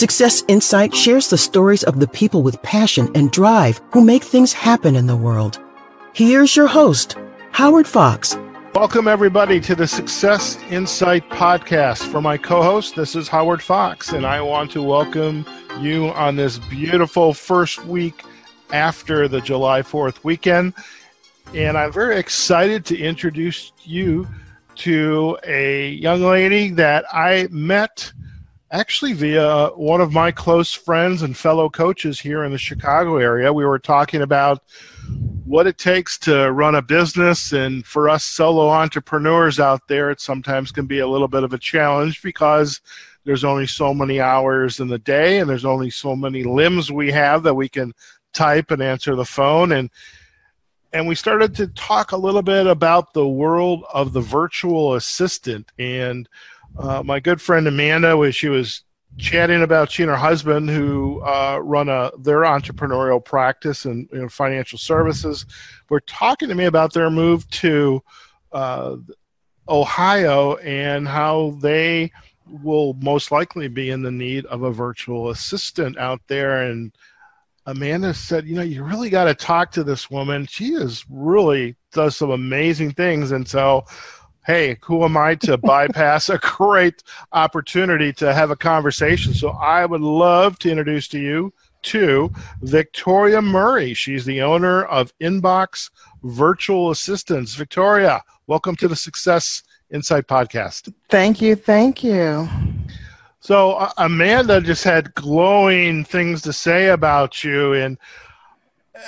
Success Insight shares the stories of the people with passion and drive who make things happen in the world. Here's your host, Howard Fox. Welcome, everybody, to the Success Insight podcast. For my co host, this is Howard Fox, and I want to welcome you on this beautiful first week after the July 4th weekend. And I'm very excited to introduce you to a young lady that I met actually via uh, one of my close friends and fellow coaches here in the Chicago area. We were talking about what it takes to run a business, and for us solo entrepreneurs out there, it sometimes can be a little bit of a challenge because there's only so many hours in the day and there's only so many limbs we have that we can type and answer the phone and and we started to talk a little bit about the world of the virtual assistant and uh, my good friend Amanda, was she was chatting about she and her husband who uh, run a their entrepreneurial practice in, financial services were talking to me about their move to uh, Ohio and how they will most likely be in the need of a virtual assistant out there and Amanda said, you know, you really got to talk to this woman. She is really does some amazing things. And so hey, who am I to bypass a great opportunity to have a conversation? So I would love to introduce to you to Victoria Murray. She's the owner of Inbox Virtual Assistants. Victoria, welcome to the Success Insight podcast. Thank you. Thank you. So uh, Amanda just had glowing things to say about you and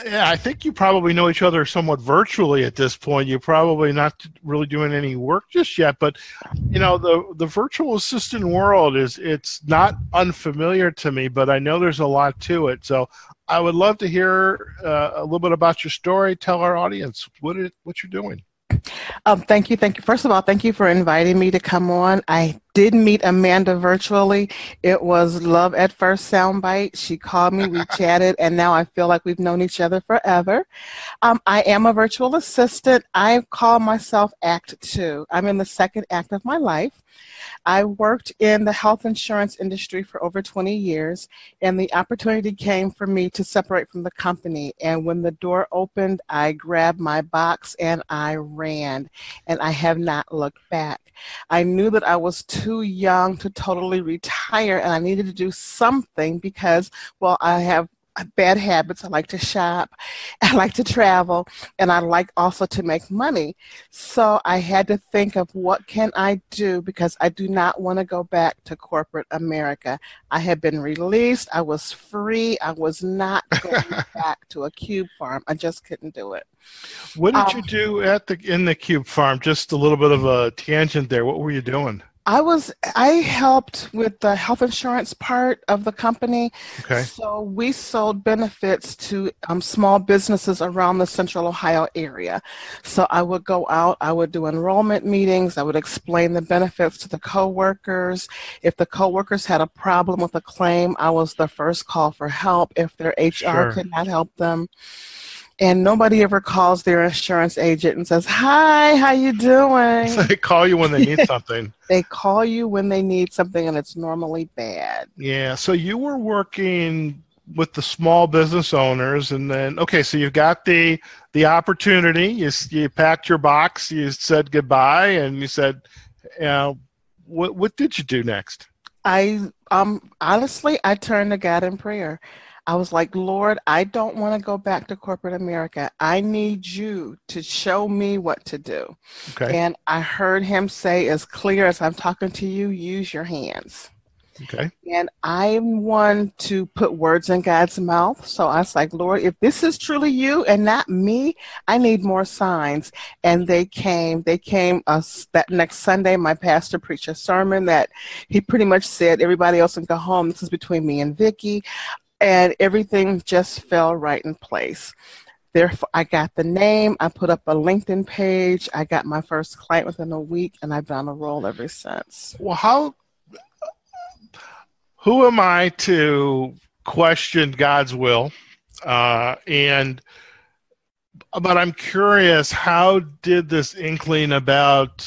yeah, I think you probably know each other somewhat virtually at this point. You're probably not really doing any work just yet, but you know the the virtual assistant world is it's not unfamiliar to me, but I know there's a lot to it. So I would love to hear uh, a little bit about your story. Tell our audience what it what you're doing. Um, thank you. Thank you. First of all, thank you for inviting me to come on. I did meet Amanda virtually. It was love at first soundbite. She called me, we chatted, and now I feel like we've known each other forever. Um, I am a virtual assistant. I call myself Act Two. I'm in the second act of my life. I worked in the health insurance industry for over 20 years, and the opportunity came for me to separate from the company. And when the door opened, I grabbed my box and I ran, and I have not looked back. I knew that I was too young to totally retire, and I needed to do something because, well, I have bad habits. I like to shop, I like to travel, and I like also to make money. So I had to think of what can I do because I do not want to go back to corporate America. I had been released. I was free. I was not going back to a cube farm. I just couldn't do it. What did um, you do at the in the cube farm? Just a little bit of a tangent there. What were you doing? I was I helped with the health insurance part of the company. Okay. So we sold benefits to um, small businesses around the Central Ohio area. So I would go out, I would do enrollment meetings, I would explain the benefits to the coworkers. If the coworkers had a problem with a claim, I was the first call for help if their HR sure. could not help them and nobody ever calls their insurance agent and says, "Hi, how you doing?" So they call you when they need something. they call you when they need something, and it's normally bad. Yeah. So you were working with the small business owners, and then okay, so you got the the opportunity. You you packed your box. You said goodbye, and you said, you know, what what did you do next? I um honestly, I turned to God in prayer. I was like, Lord, I don't want to go back to corporate America. I need you to show me what to do. Okay. And I heard him say, as clear as I'm talking to you, use your hands. Okay. And I'm one to put words in God's mouth. So I was like, Lord, if this is truly you and not me, I need more signs. And they came. They came uh, us that next Sunday. My pastor preached a sermon that he pretty much said, everybody else can go home. This is between me and Vicky and everything just fell right in place. Therefore, I got the name, I put up a LinkedIn page, I got my first client within a week, and I've been on a roll ever since. Well, how, who am I to question God's will? Uh, and, but I'm curious, how did this inkling about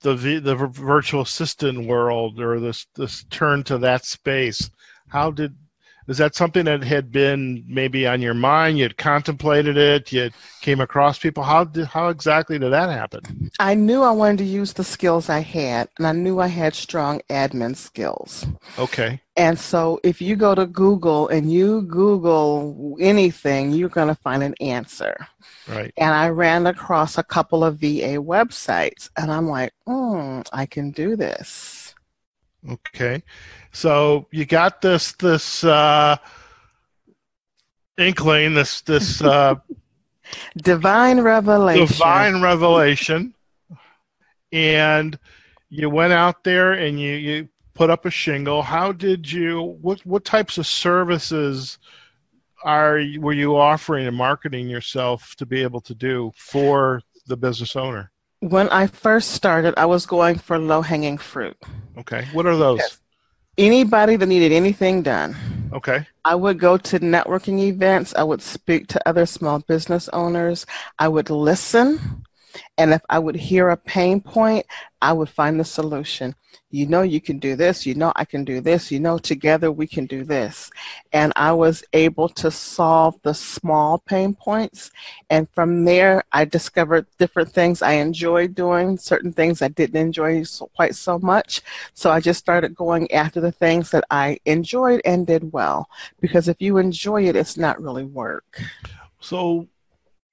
the the virtual assistant world or this this turn to that space. How did is that something that had been maybe on your mind? You'd contemplated it. You came across people. How did how exactly did that happen? I knew I wanted to use the skills I had, and I knew I had strong admin skills. Okay. And so, if you go to Google and you Google anything, you're going to find an answer. Right. And I ran across a couple of VA websites, and I'm like, hmm, I can do this. Okay. So you got this this uh, inkling, this this uh, divine revelation, divine revelation, and you went out there and you you put up a shingle. How did you? What what types of services? are were you offering and marketing yourself to be able to do for the business owner? When I first started, I was going for low hanging fruit. Okay. What are those? Yes. Anybody that needed anything done. Okay. I would go to networking events. I would speak to other small business owners. I would listen. And if I would hear a pain point, I would find the solution. You know you can do this you know i can do this you know together we can do this. And i was able to solve the small pain points. And from there i discovered different things i enjoyed doing certain things i didn't enjoy so, quite so much. So i just started going after the things that i enjoyed and did well. Because if you enjoy it it's not really work. So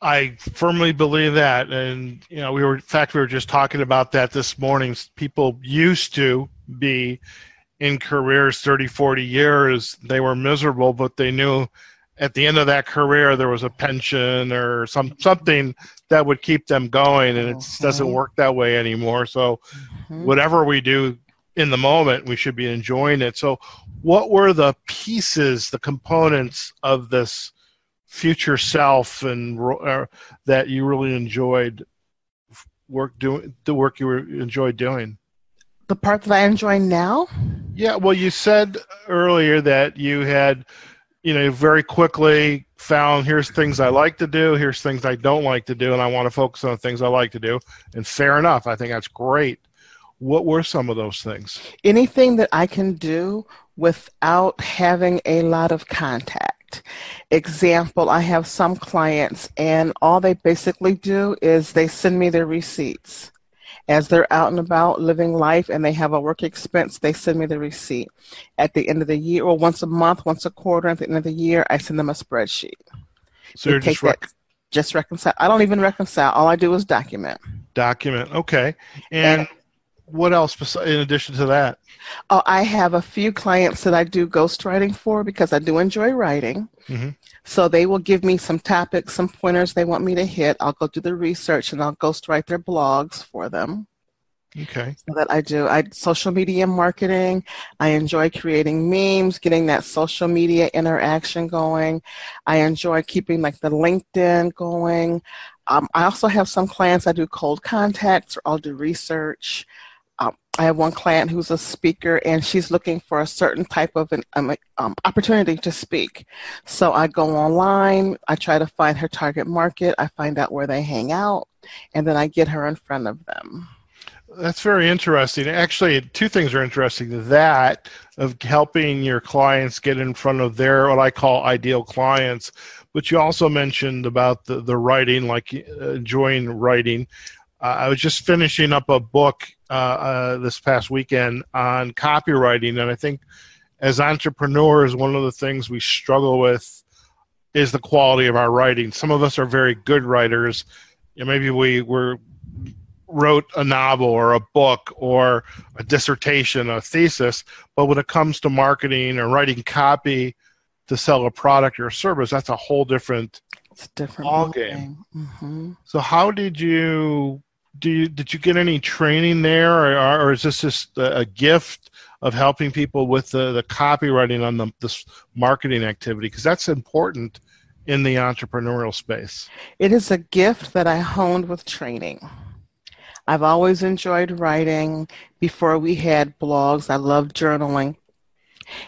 I firmly believe that, and you know, we were in fact we were just talking about that this morning. People used to be in careers 30, 40 years. They were miserable, but they knew at the end of that career there was a pension or some something that would keep them going, and it mm-hmm. doesn't work that way anymore. So, mm-hmm. whatever we do in the moment, we should be enjoying it. So, what were the pieces, the components of this? Future self and uh, that you really enjoyed work doing the work you were enjoyed doing. The part that i enjoy now? Yeah well you said earlier that you had you know very quickly found here's things i like to do here's things i don't like to do and i want to focus on the things i like to do. And fair enough i think that's great. What were some of those things? Anything that i can do without having a lot of contact Example, I have some clients, and all they basically do is they send me their receipts. As they're out and about living life and they have a work expense, they send me the receipt. At the end of the year, or once a month, once a quarter, at the end of the year, I send them a spreadsheet. So you're just, rec- that, just reconcile. I don't even reconcile. All I do is document. Document. Okay. and, and what else in addition to that? Oh, I have a few clients that I do ghostwriting for because I do enjoy writing. Mm-hmm. So they will give me some topics, some pointers they want me to hit. I'll go do the research and I'll ghostwrite their blogs for them. Okay. So that I do. I social media marketing. I enjoy creating memes, getting that social media interaction going. I enjoy keeping like the LinkedIn going. Um, I also have some clients I do cold contacts or I'll do research. I have one client who's a speaker and she's looking for a certain type of an um, um, opportunity to speak. So I go online, I try to find her target market, I find out where they hang out, and then I get her in front of them. That's very interesting. Actually, two things are interesting. That of helping your clients get in front of their what I call ideal clients, but you also mentioned about the, the writing, like uh, enjoying writing. Uh, I was just finishing up a book uh, uh, this past weekend on copywriting, and I think as entrepreneurs, one of the things we struggle with is the quality of our writing. Some of us are very good writers. You know, maybe we were wrote a novel or a book or a dissertation, a thesis, but when it comes to marketing or writing copy to sell a product or a service, that's a whole different, it's different ball game. Mm-hmm. So, how did you do you did you get any training there, or, or is this just a, gift of helping people with the, the copywriting on the this marketing activity? Because that's important in the entrepreneurial space. It is a gift that I honed with training. I've always enjoyed writing. Before we had blogs, I loved journaling.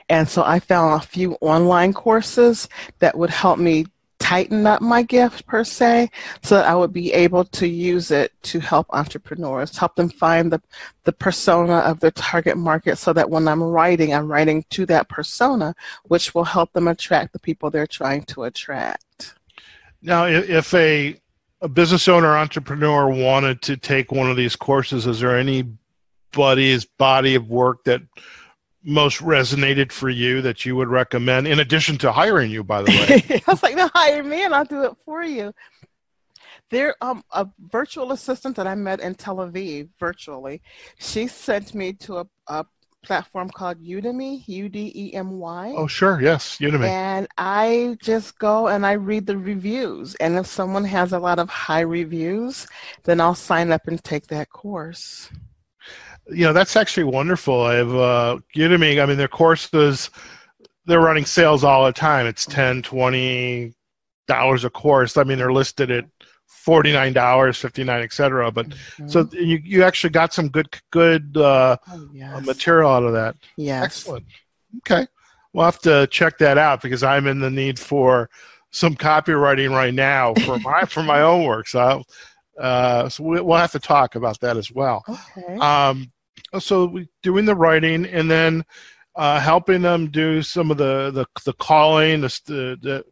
And so I found a few online courses that would help me tighten up my gift per se so that I would be able to use it to help entrepreneurs, help them find the, the persona of their target market so that when I'm writing, I'm writing to that persona, which will help them attract the people they're trying to attract. Now, if a, a business owner entrepreneur wanted to take one of these courses, is there anybody's body of work that most resonated for you that you would recommend in addition to hiring you by the way? I was like no hire me and i'll do it for you. There um a virtual assistant that i met in tel aviv virtually she sent me to a, a platform called udemy u-d-e-m-y oh sure. Yes udemy. And i just go and i read the reviews. And if someone has a lot of high reviews then i'll sign up and take that course you know that's actually wonderful. I've uh, Udemy. I mean, their courses they're running sales all the time. It's 10 20 dollars a course. I mean, they're listed at forty nine dollars, fifty nine, etc. But mm-hmm. so you you actually got some good good uh, oh, yes. material out of that. Yes. Excellent. Okay, we'll have to check that out because I'm in the need for some copywriting right now for my for my own work. So. Uh, so we, will have to talk about that as well. Okay. Um, so doing the writing and then uh, helping them do some of the the, the calling, the, the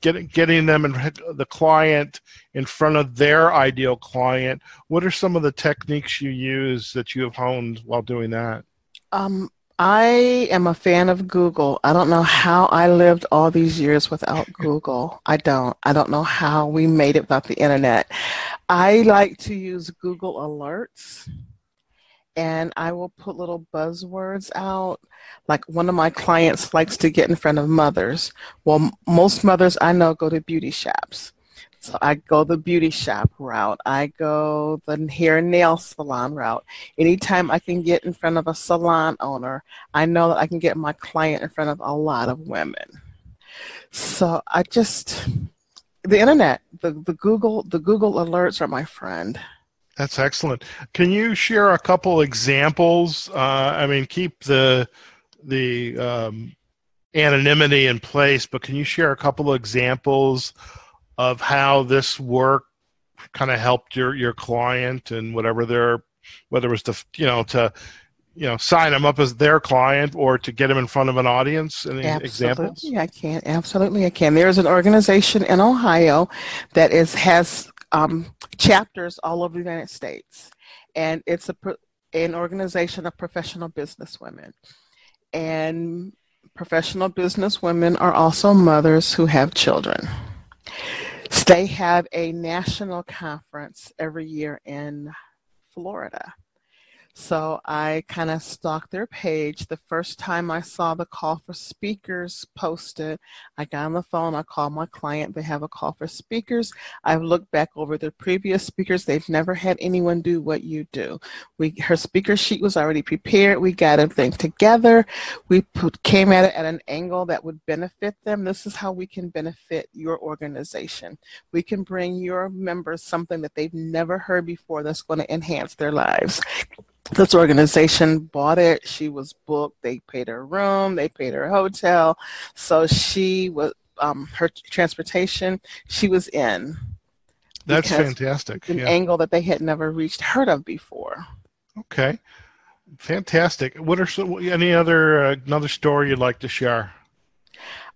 getting getting them and the client in front of their ideal client. What are some of the techniques you use that you have honed while doing that? Um, I am a fan of Google. I don't know how I lived all these years without Google. I don't. I don't know how we made it without the internet. I like to use Google Alerts and I will put little buzzwords out. Like one of my clients likes to get in front of mothers. Well, most mothers I know go to beauty shops. So I go the beauty shop route. I go the hair and nail salon route. Anytime I can get in front of a salon owner, I know that I can get my client in front of a lot of women. So I just the internet, the, the Google the Google alerts are my friend. That's excellent. Can you share a couple examples? Uh, I mean, keep the the um, anonymity in place, but can you share a couple examples of how this work kind of helped your your client and whatever their whether it was to you know to you know sign them up as their client or to get them in front of an audience any absolutely, examples i can absolutely i can there's an organization in ohio that is has um, chapters all over the United States, and it's a an organization of professional business women, and professional business women are also mothers who have children. They have a national conference every year in Florida so I kind of stalked their page. The first time I saw the call for speakers posted, I got on the phone, I called my client. They have a call for speakers. I've looked back over their previous speakers. They've never had anyone do what you do. We her speaker sheet was already prepared. We got everything together. We put, came at it at an angle that would benefit them. This is how we can benefit your organization. We can bring your members something that they've never heard before that's going to enhance their lives this organization bought it. She was booked. They paid her room. They paid her hotel. So she was um, her transportation. She was in. That's fantastic. An yeah. angle that they had never reached heard of before. Okay, fantastic. What are some, any other uh, another story you'd like to share?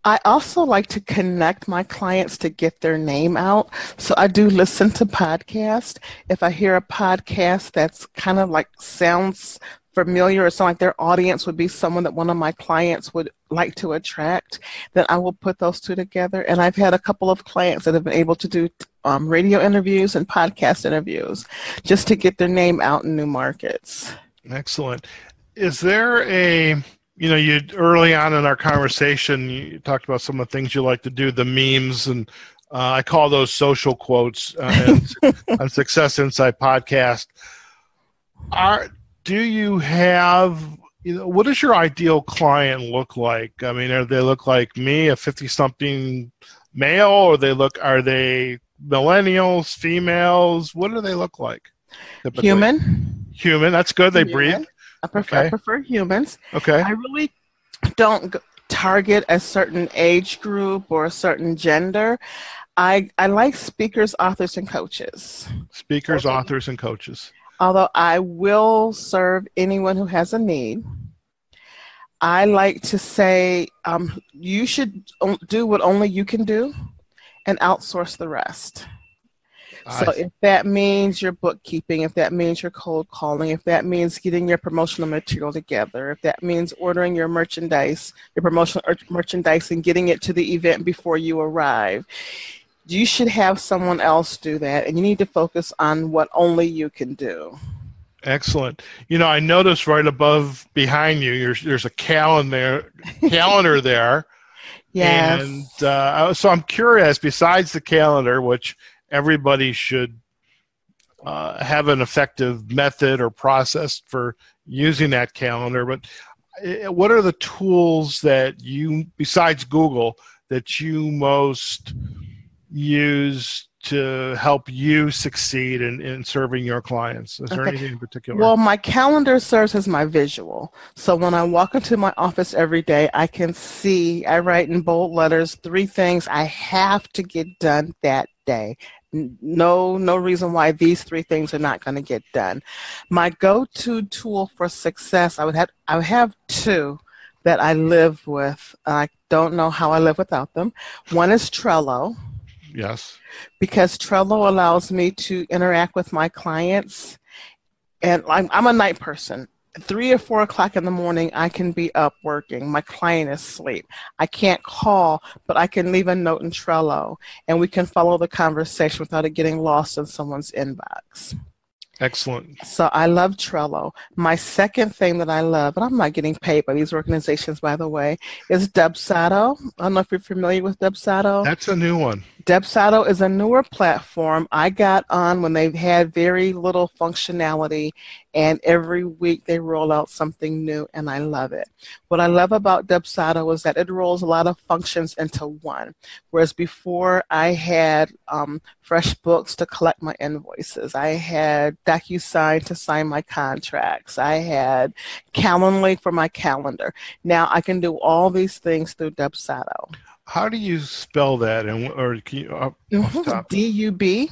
I also like to connect my clients to get their name out. So I do listen to podcasts. If I hear a podcast that's kind of like sounds familiar or sound like their audience would be someone that one of my clients would like to attract, then I will put those two together. And I've had a couple of clients that have been able to do um, radio interviews and podcast interviews just to get their name out in new markets. Excellent. Is there a you know, you early on in our conversation, you talked about some of the things you like to do, the memes, and uh, I call those social quotes uh, on Success Insight podcast. Are do you have you know what does your ideal client look like? I mean, are they look like me, a fifty-something male, or they look are they millennials, females? What do they look like? Typically? Human. Human. That's good. They Human. breathe. I prefer, okay. I prefer humans. Okay. I really don't target a certain age group or a certain gender. I, I like speakers, authors, and coaches. Speakers, okay. authors, and coaches. Although I will serve anyone who has a need. I like to say um, you should do what only you can do and outsource the rest. So if that means your bookkeeping, if that means your cold calling, if that means getting your promotional material together, if that means ordering your merchandise, your promotional er, merchandise and getting it to the event before you arrive, you should have someone else do that and you need to focus on what only you can do. Excellent. You know, I noticed right above behind you, there's, there's a calendar calendar there. Yes. And uh, so I'm curious. Besides the calendar, which everybody should uh, have an effective method or process for using that calendar. But uh, what are the tools that you, besides Google, that you most use to help you succeed in, in serving your clients? Is there anything in particular? Well, my calendar serves as my visual. So when I walk into my office every day, I can see, I write in bold letters three things I have to get done that day no no reason why these three things are not going to get done. My go-to tool for success i would have i would have two that i live with. I don't know how i live without them. One is trello. Yes. Because trello allows me to interact with my clients and i'm, I'm a night person three or four o'clock in the morning, I can be up working. My client is asleep. I can't call, but I can leave a note in Trello and we can follow the conversation without it getting lost in someone's inbox. Excellent. So I love Trello. My second thing that I love, and I'm not getting paid by these organizations, by the way, is Dubsado. I don't know if you're familiar with Dubsado. That's a new one. Dubsado is a newer platform I got on when they had very little functionality, and every week they roll out something new, and I love it. What I love about Dubsado is that it rolls a lot of functions into one, whereas before I had um, FreshBooks to collect my invoices, I had DocuSign to sign my contracts, I had Calendly for my calendar. Now I can do all these things through Dubsado. How do you spell that? And or can you, uh, mm-hmm. D U B.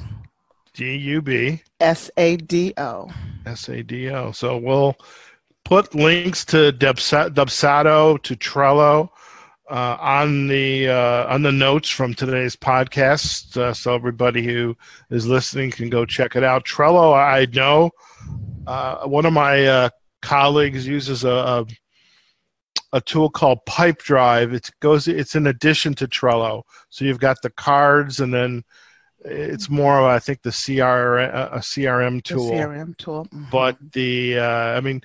D U B. S A D O. S A D O. So we'll put links to Dubsado to Trello uh, on the uh, on the notes from today's podcast, uh, so everybody who is listening can go check it out. Trello, I know uh, one of my uh, colleagues uses a, a a tool called Pipedrive. It goes. It's in addition to Trello. So you've got the cards, and then it's more of I think the CR a CRM tool. The CRM tool. Mm-hmm. But the uh, I mean,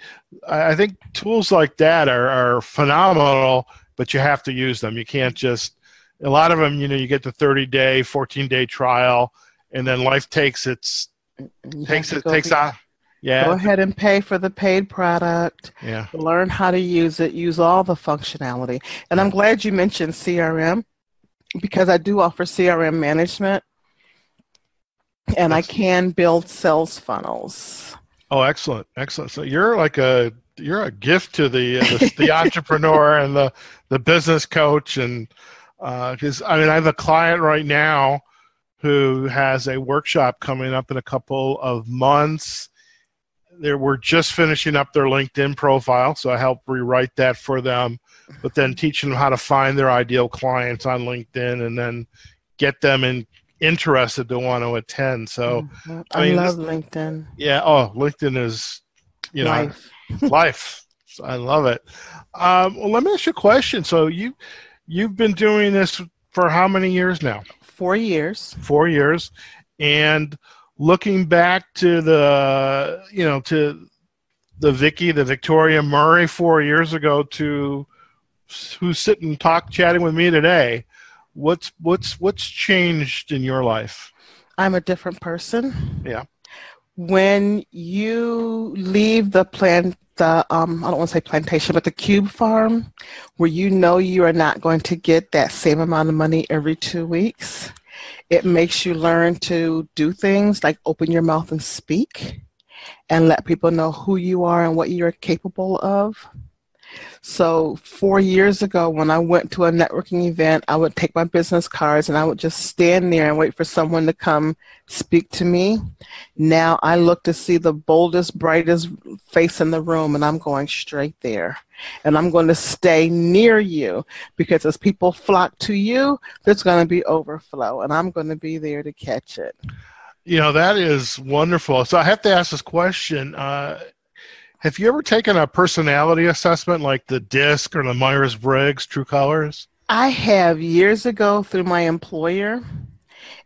I think tools like that are, are phenomenal, but you have to use them. You can't just a lot of them. You know, you get the 30 day, 14 day trial, and then life takes its you takes it takes off yeah. Go ahead and pay for the paid product. Yeah. Learn how to use it. Use all the functionality. And I'm glad you mentioned CRM because I do offer CRM management and I can build sales funnels. Oh, excellent. Excellent. So you're like a you're a gift to the the, the entrepreneur and the the business coach and because uh, I mean I have a client right now who has a workshop coming up in a couple of months they were just finishing up their LinkedIn profile, so I helped rewrite that for them. But then teaching them how to find their ideal clients on LinkedIn, and then get them in, interested to want to attend. So mm-hmm. I, mean, love LinkedIn. Yeah. Oh, LinkedIn is you know life. life. I love it. Um, well, let me ask you a question. So you you've been doing this for how many years now? Four years. Four years, and looking back to the you know to the Vicky, the Victoria Murray four years ago to who's sitting talk chatting with me today, what's what's what's changed in your life? I'm a different person. Yeah. When you leave the plant the um, I don't want to say plantation, but the cube farm, where you know you are not going to get that same amount of money every two weeks, it makes you learn to do things like open your mouth and speak and let people know who you are and what you're capable of. So, four years ago, when I went to a networking event, I would take my business cards and I would just stand there and wait for someone to come speak to me. Now I look to see the boldest, brightest face in the room, and I'm going straight there. And I'm going to stay near you because as people flock to you, there's going to be overflow, and I'm going to be there to catch it. You know, that is wonderful. So I have to ask this question. Uh, have you ever taken a personality assessment like the DISC or the Myers Briggs True Colors? I have years ago through my employer.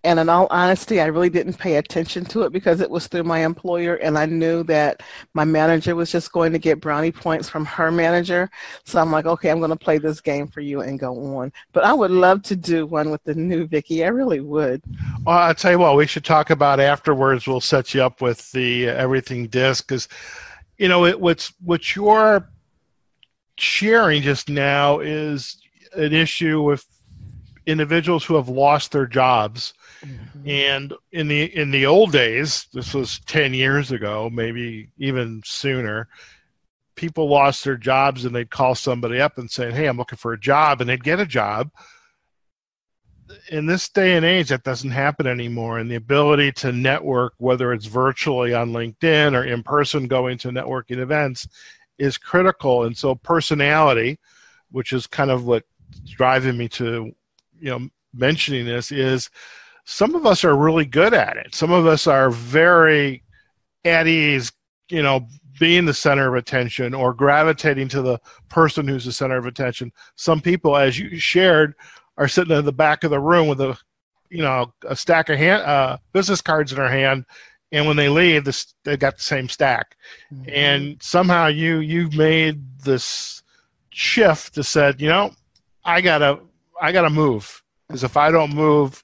And in all honesty, I really didn't pay attention to it because it was through my employer, and I knew that my manager was just going to get brownie points from her manager. So I'm like, okay, I'm going to play this game for you and go on. But I would love to do one with the new Vicki. I really would. Well, I'll tell you what, we should talk about afterwards. We'll set you up with the uh, Everything Disc because you know, it, what's what you're sharing just now is an issue with individuals who have lost their jobs. Mm-hmm. And in the in the old days, this was ten years ago, maybe even sooner. People lost their jobs, and they'd call somebody up and say, "Hey, I'm looking for a job," and they'd get a job in this day and age, that doesn't happen anymore. And the ability to network, whether it's virtually on LinkedIn or in person going to networking events, is critical. And so, personality, which is kind of what's driving me to, you know, mentioning this, is some of us are really good at it. Some of us are very at ease, you know, being the center of attention or gravitating to the person who's the center of attention. Some people, as you shared, are sitting in the back of the room with a you know a stack of hand, uh, business cards in their hand. And when they leave this they got the same stack. Mm-hmm. and somehow you you've made this shift to said you know i gotta i gotta move. Because if i don't move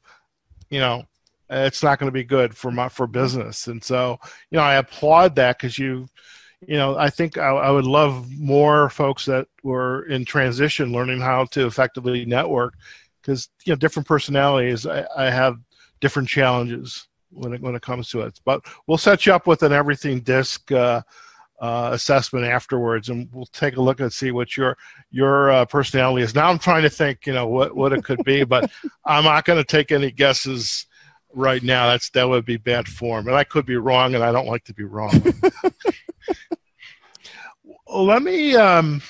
you know it's not going to be good for my for business. And so you know i applaud that because you you know i think I, I would love more folks that were in transition learning how to effectively network because you know different personalities I, I, have different challenges when it when it comes to it. But we'll set you up with an everything disc uh, uh, assessment afterwards and we'll take a look and see what your your uh, personality is. Now i'm trying to think you know what what it could be but i'm not going to take any guesses right now. That's that would be bad form and i could be wrong and i don't like to be wrong let me um,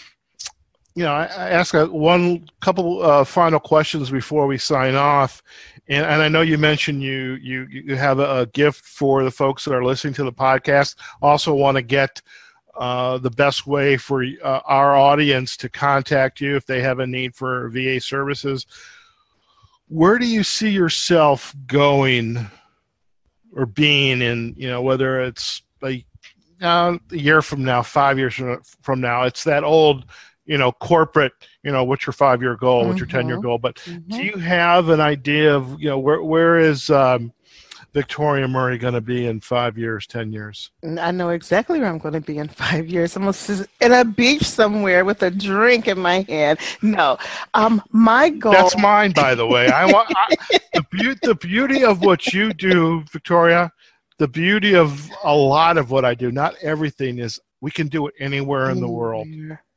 you know, I, I ask a, one couple uh, final questions before we sign off, and, and, I know you mentioned you you you have a, a, gift for the folks that are listening to the podcast. Also, want to get uh, the best way for uh, our audience to contact you if they have a need for VA services. Where do you see yourself going or being in? You know, whether it's a, uh, a year from now, five years from now, it's that old you know corporate you know what's your five year goal what's mm-hmm. your 10 year goal but mm-hmm. do you have an idea of you know where where is um, Victoria Murray going to be in five years, ten years? I know exactly where I'm going to be in five years. I'm in a beach somewhere with a drink in my hand. No, um, my goal. That's mine, by the way. I want I, the beauty. The beauty of what you do, Victoria. The beauty of a lot of what I do. Not everything is. We can do it anywhere, anywhere. in the world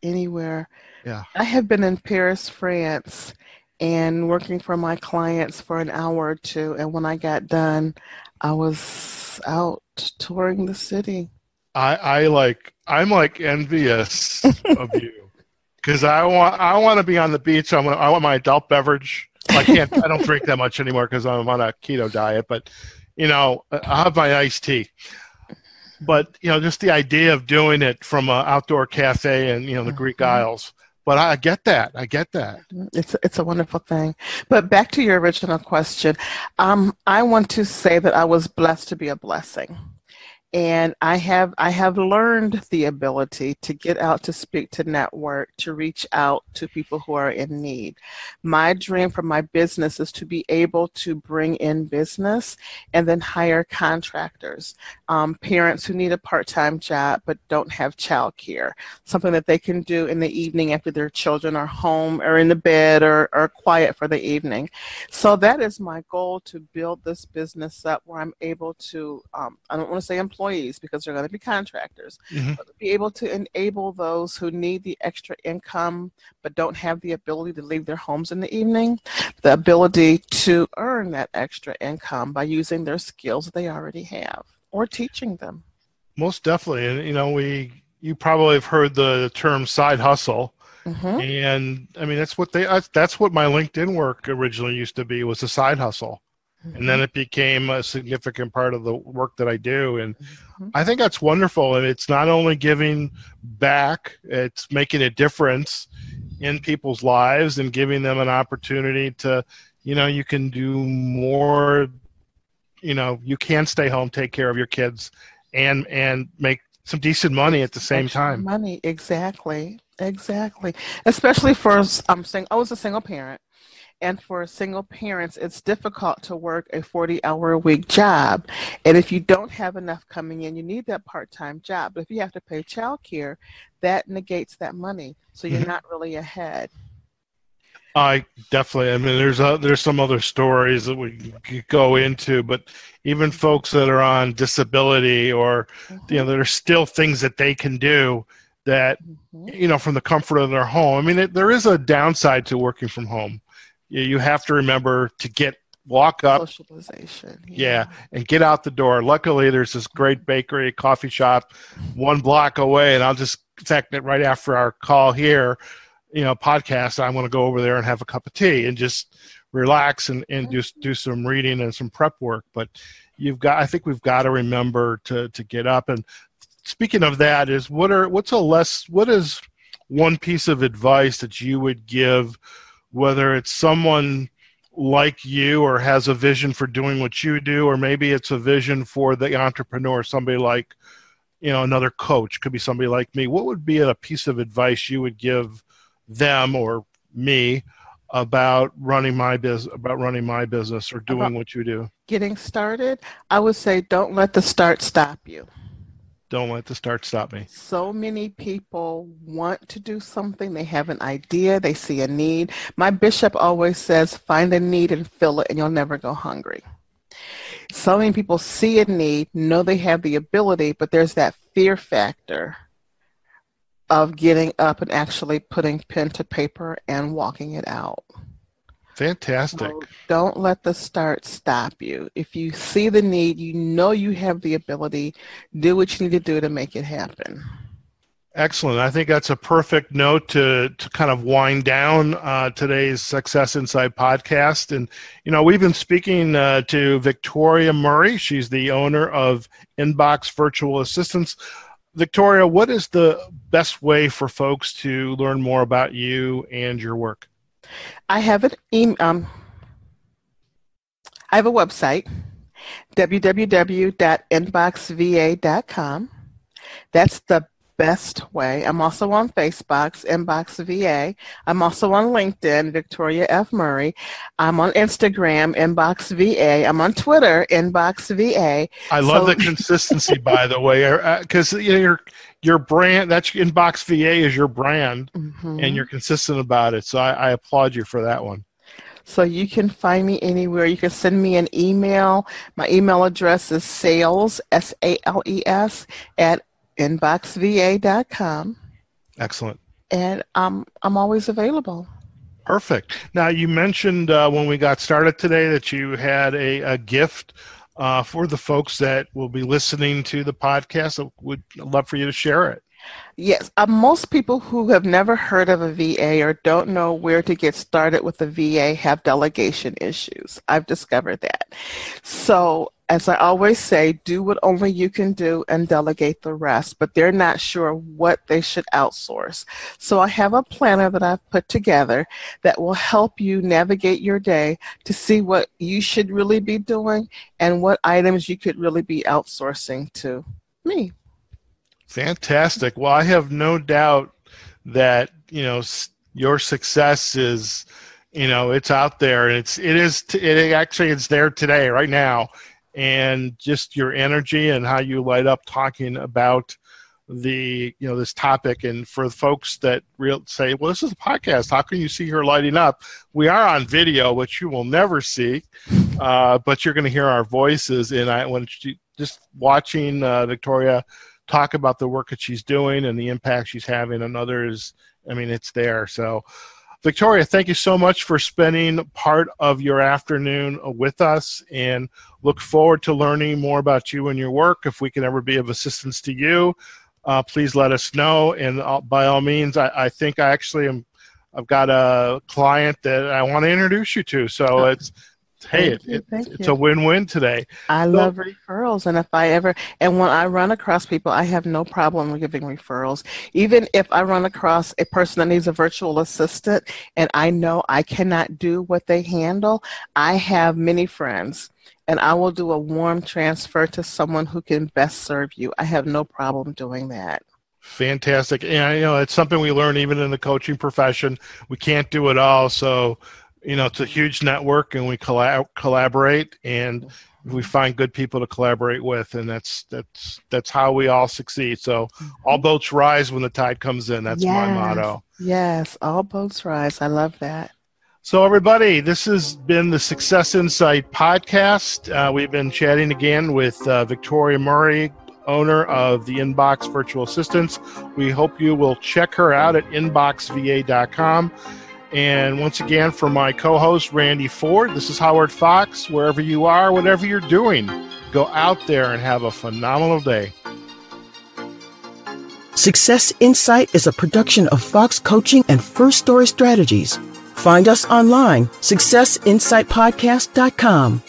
anywhere. Yeah. I have been in Paris, France, and working for my clients for an hour or two. And when I got done, I was out touring the city. I, I like I'm like envious of you because I want I want to be on the beach. I want I want my adult beverage. I can't I don't drink that much anymore because I'm on a keto diet. But you know I have my iced tea but you know, just the idea of doing it from an outdoor cafe and you know the mm-hmm. Greek Isles. But I get that. I get that. It's it's a wonderful thing. But back to your original question, um, I want to say that I was blessed to be a blessing and i have i have learned the ability to get out to speak to network to reach out to people who are in need. My dream for my business is to be able to bring in business and then hire contractors um, parents who need a part-time job but don't have child care something that they can do in the evening after their children are home or in the bed or, or quiet for the evening. So that is my goal to build this business up where i'm able to um, i don't want to say employ employees because they're going to be contractors. Mhm. To be able to enable those who need the extra income but don't have the ability to leave their homes in the evening, the ability to earn that extra income by using their skills that they already have or teaching them. Most definitely, and you know, we you probably have heard the term side hustle, Mhm. and I mean that's what they that's what my LinkedIn work originally used to be was a side hustle, and then it became a significant part of the work that I do, and Mhm. I think that's wonderful, and it's not only giving back, it's making a difference in people's lives and giving them an opportunity to, you know, you can do more, you know, you can stay home, take care of your kids, and and make some decent money at the same Extra time. Money, exactly, exactly. Especially for I'm saying I was a single parent, and for single parents, it's difficult to work a 40-hour a week job. And if you don't have enough coming in, you need that part-time job. But if you have to pay childcare, that negates that money, so you're Mhm. not really ahead. I definitely. I mean, there's uh, there's some other stories that we could go into, but even folks that are on disability or you know, there are still things that they can do that Mhm. you know from the comfort of their home. I mean, it, there is a downside to working from home. You, you have to remember to get walk up Socialization. Yeah. and get out the door. Luckily, there's this great bakery, coffee shop, one block away, and I'll just in it right after our call here, you know, podcast, I want to go over there and have a cup of tea and just relax and and just do some reading and some prep work. But you've got, I think we've got to remember to to get up. And speaking of that, is what are what's a less what is one piece of advice that you would give, whether it's someone like you or has a vision for doing what you do or maybe it's a vision for the entrepreneur somebody like you know another coach could be somebody like me what would be a piece of advice you would give them or me about running my business about running my business or doing About- what you do Getting started, I would say don't let the start stop you. Don't let the start stop me So many people want to do something. They have an idea. They see a need. My bishop always says, find a need and fill it, and you'll never go hungry. So many people see a need, know they have the ability, but there's that fear factor of getting up and actually putting pen to paper and walking it out. Fantastic So don't let the start stop you. If you see the need, you know you have the ability, do what you need to do to make it happen. Excellent. I think that's a perfect note to, to kind of wind down uh, today's Success Insight podcast. And, you know, we've been speaking uh, to Victoria Murray. She's the owner of Inbox Virtual Assistants. Victoria, what is the best way for folks to learn more about you and your work? I have an email. Um, I have a website, www.inboxva.com. That's the best way. I'm also on Facebook, Inbox VA. I'm also on LinkedIn, Victoria F. Murray. I'm on Instagram, Inbox VA. I'm on Twitter, Inbox VA. I love So- the consistency, by the way, because you know, your your brand that's Inbox VA is your brand, Mhm. and you're consistent about it. So I, I applaud you for that one. So you can find me anywhere. You can send me an email. My email address is sales, S A L E S, at inboxva.com. Excellent. And um, I'm always available. Perfect. Now, you mentioned uh, when we got started today that you had a, a gift uh, for the folks that will be listening to the podcast. I would love for you to share it. Yes, uh, most people who have never heard of a VA or don't know where to get started with a VA have delegation issues. I've discovered that. So, as I always say, do what only you can do and delegate the rest, but they're not sure what they should outsource. So, I have a planner that I've put together that will help you navigate your day to see what you should really be doing and what items you could really be outsourcing to me. Fantastic. Well, I have no doubt that you know your success is, you know, it's out there, and it's it is it actually it's there today, right now, and just your energy and how you light up talking about the you know this topic and for folks that real say well this is a podcast how can you see her lighting up we are on video which you will never see uh, but you're going to hear our voices. And I when she, just watching uh, Victoria talk about the work that she's doing and the impact she's having on others. I mean, it's there. So, Victoria, thank you so much for spending part of your afternoon with us and look forward to learning more about you and your work. If we can ever be of assistance to you, uh, please let us know. And uh, by all means, I, I, think I actually am. I've got a client that I want to introduce you to. So oh. it's hey, it, it, it's you. a win-win today. I so, love referrals, and if I ever and when I run across people, I have no problem giving referrals. Even if I run across a person that needs a virtual assistant, and I know I cannot do what they handle, I have many friends. And I will do a warm transfer to someone who can best serve you. I have no problem doing that. Fantastic. And you know, it's something we learn even in the coaching profession. We can't do it all. So you know, it's a huge network, and we collab- collaborate, and we find good people to collaborate with, and that's that's that's how we all succeed. So, all mm-hmm. boats rise when the tide comes in. That's yes. my motto. Yes, all boats rise. I love that. So, everybody, this has been the Success Insight podcast. Uh, we've been chatting again with uh, Victoria Murray, owner of the Inbox Virtual Assistants. We hope you will check her out at inboxva.com. And once again, for my co host, Randy Ford, this is Howard Fox. Wherever you are, whatever you're doing, go out there and have a phenomenal day. Success Insight is a production of Fox Coaching and First Story Strategies. Find us online, successinsightpodcast.com.